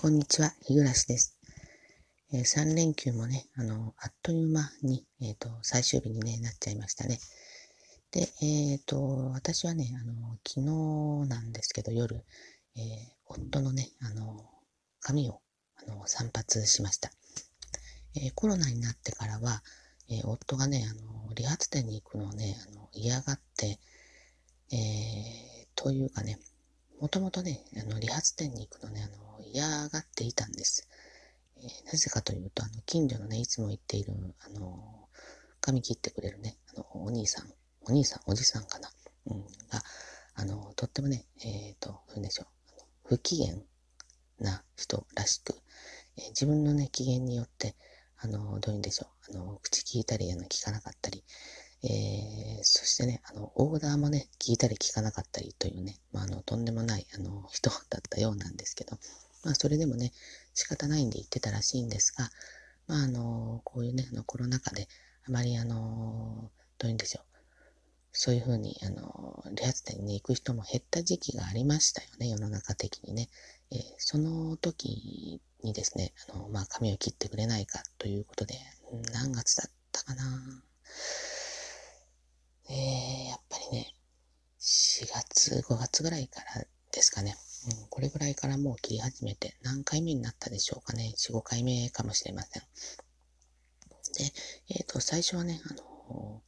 こんにちは、日暮です。えー、3連休もね、あの、あっという間に、えっ、ー、と、最終日に、ね、なっちゃいましたね。で、えっ、ー、と、私はね、あの、昨日なんですけど、夜、え夫のね、あの、髪を、あの、散髪しました。えコロナになってからは、え夫がね、あの、理髪店に行くのをね、あの、嫌がって、えというかね、もともとね、あの、理髪店に行くのね、あの、嫌がっていたんです。えー、なぜかというと、あの、近所のね、いつも行っている、あの、髪切ってくれるね、あの、お兄さん、お兄さん、おじさんかな、うん、が、あの、とってもね、えっ、ー、と、どうでしょう、あの不機嫌な人らしく、えー、自分のね、機嫌によって、あの、どういうんでしょう、あの、口聞いたり、あの、聞かなかったり、えー、そしてね、あの、オーダーもね、聞いたり聞かなかったりというね、まあ、あの、とんでもない、あの、人だったようなんですけど、まあ、それでもね、仕方ないんで言ってたらしいんですが、まあ、あの、こういうね、あのコロナ禍で、あまりあの、どういうんでしょう。そういうふうに、あの、理髪店に行く人も減った時期がありましたよね、世の中的にね。えー、その時にですね、あの、まあ、髪を切ってくれないかということで、何月だったかな。えー、やっぱりね、4月、5月ぐらいからですかね。これぐらいからもう切り始めて何回目になったでしょうかね。4、5回目かもしれません。で、えっ、ー、と、最初はね、あの、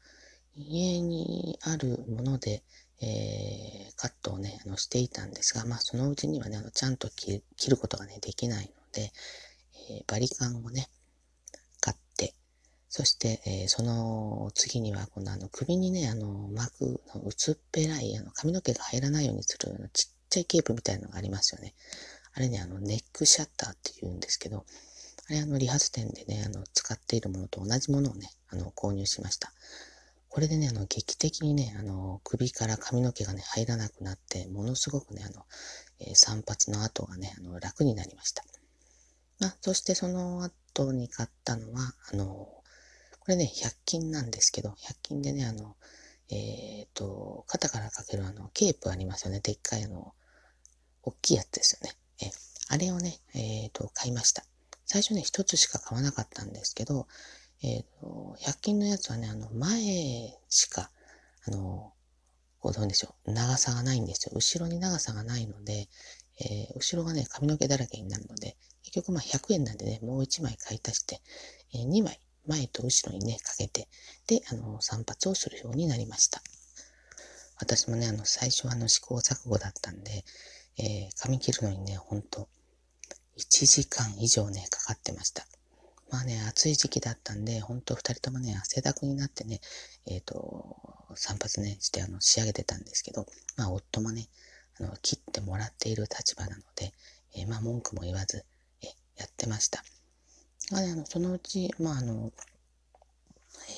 家にあるもので、えー、カットをね、あのしていたんですが、まあ、そのうちにはね、あのちゃんと切ることがね、できないので、えー、バリカンをね、買って、そして、えー、その次には、今度あの首にね、あの巻くの薄っぺらいあの髪の毛が入らないようにするちっちゃいケープみたいなのがありますよね。あれね、あの、ネックシャッターって言うんですけど、あれあの、理髪店でね、あの、使っているものと同じものをね、あの、購入しました。これでね、あの、劇的にね、あの、首から髪の毛がね、入らなくなって、ものすごくね、あの、えー、散髪の後がね、あの、楽になりました。まあ、そしてその後に買ったのは、あの、これね、100均なんですけど、100均でね、あの、えっ、ー、と、肩からかけるあの、ケープありますよね。でっかいあの、大きいやつですよね。え、あれをね、えっ、ー、と、買いました。最初ね、一つしか買わなかったんですけど、えっ、ー、と、100均のやつはね、あの、前しか、あの、こうどうでしょう、長さがないんですよ。後ろに長さがないので、えー、後ろがね、髪の毛だらけになるので、結局まあ100円なんでね、もう1枚買い足して、えー、2枚、前と後ろにね、かけて、で、あの、散髪をするようになりました。私もね、あの、最初はあの、試行錯誤だったんで、えー、髪切るのにね、ほんと、1時間以上ね、かかってました。まあね、暑い時期だったんで、ほんと二人ともね、汗だくになってね、えっ、ー、と、散髪ね、してあの、仕上げてたんですけど、まあ夫もね、あの、切ってもらっている立場なので、えー、まあ文句も言わず、えやってました。まあね、あの、そのうち、まああの、え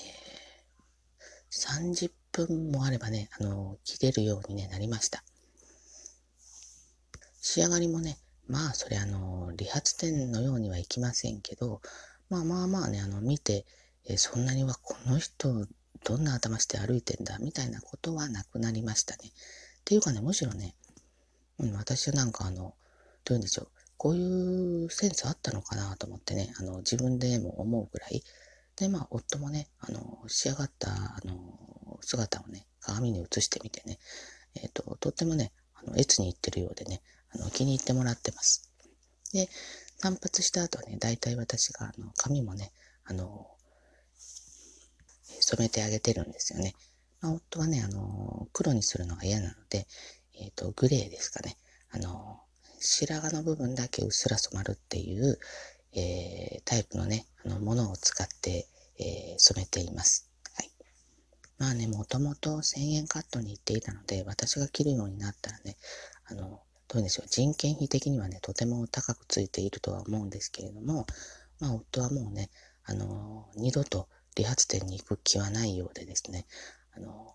ー、30分もあればね、あの、切れるように、ね、なりました。仕上がりもね、まあ、それあの、理髪店のようにはいきませんけど、まあまあまあね、あの、見て、えそんなにはこの人、どんな頭して歩いてんだ、みたいなことはなくなりましたね。っていうかね、むしろね、うん、私はなんかあの、どういうんでしょう、こういうセンスあったのかなと思ってね、あの、自分でも思うぐらい。で、まあ、夫もね、あの、仕上がった、あの、姿をね、鏡に映してみてね、えっ、ー、と、とってもね、あの、越に行ってるようでね、あの気に入ってもらってます。で、散髪した後はね、大体私があの髪もね、あの、染めてあげてるんですよね。まあ、夫はね、あの、黒にするのが嫌なので、えっ、ー、と、グレーですかね。あの、白髪の部分だけうっすら染まるっていう、えー、タイプのね、あの、ものを使って、えー、染めています。はい。まあね、もともと1000円カットに行っていたので、私が着るようになったらね、どうでしょう、人件費的にはね、とても高くついているとは思うんですけれども、まあ、夫はもうね、あの、二度と理髪店に行く気はないようでですね、あの、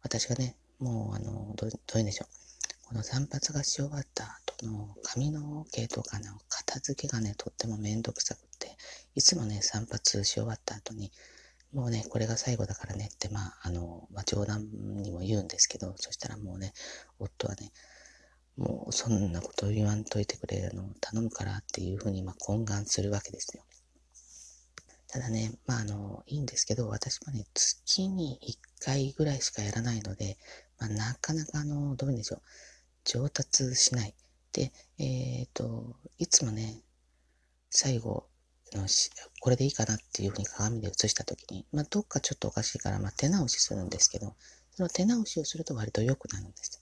私がね、もう、あの、どういうんでしょう、この散髪がし終わった後の髪の毛とかの片付けがね、とってもめんどくさくって、いつもね、散髪し終わった後に、もうね、これが最後だからねって、まあ、あの、まあ、冗談にも言うんですけど、そしたらもうね、夫はね、もうそんなこと言わんといてくれるの頼むからっていうふうにま懇願するわけですよ。ただね、まああの、いいんですけど、私もね、月に1回ぐらいしかやらないので、まあ、なかなかあの、どういうんでしょう、上達しない。で、えっ、ー、と、いつもね、最後のし、これでいいかなっていうふうに鏡で映したときに、まあ、どっかちょっとおかしいから、まあ、手直しするんですけど、その手直しをすると割と良くなるんです。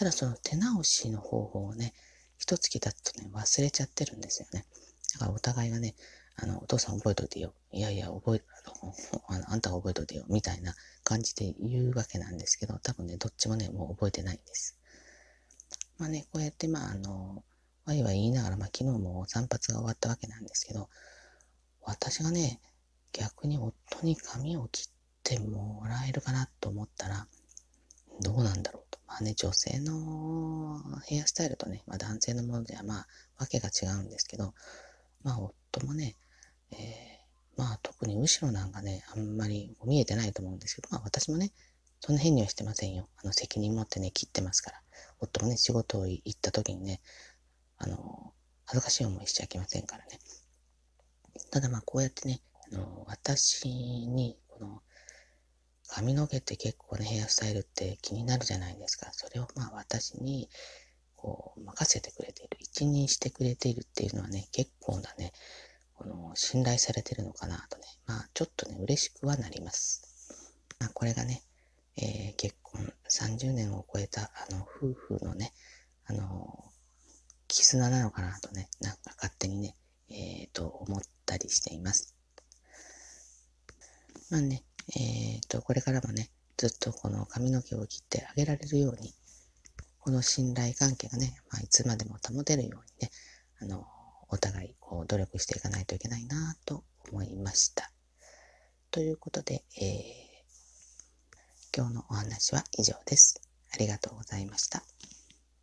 ただその手直しの方法をね、一月経つとね、忘れちゃってるんですよね。だからお互いがね、あの、お父さん覚えといてよ。いやいや、覚え、あの、あんた覚えといてよ。みたいな感じで言うわけなんですけど、多分ね、どっちもね、もう覚えてないんです。まあね、こうやって、まあ、あの、わいわい言いながら、まあ、昨日も散髪が終わったわけなんですけど、私がね、逆に夫に髪を切ってもらえるかなと思ったら、どうなんだろうと。まあね、女性のヘアスタイルとね、まあ、男性のものではまあ、わけが違うんですけど、まあ、夫もね、えー、まあ、特に後ろなんかね、あんまり見えてないと思うんですけど、まあ、私もね、そんな変にはしてませんよ。あの、責任持ってね、切ってますから。夫もね、仕事を行った時にね、あの、恥ずかしい思いしちゃいけませんからね。ただまあ、こうやってね、あの、私に、この、髪の毛って結構ね、ヘアスタイルって気になるじゃないですか。それをまあ私に、こう、任せてくれている、一任してくれているっていうのはね、結構なね、この、信頼されてるのかなとね、まあ、ちょっとね、嬉しくはなります。まあ、これがね、えー、結婚30年を超えた、あの、夫婦のね、あの、絆なのかなとね、なんか勝手にね、えー、と、思ったりしています。まあね、えっ、と、これからもね、ずっとこの髪の毛を切ってあげられるように、この信頼関係がね、まあ、いつまでも保てるようにね、あの、お互いこう努力していかないといけないなと思いました。ということで、えー、今日のお話は以上です。ありがとうございました。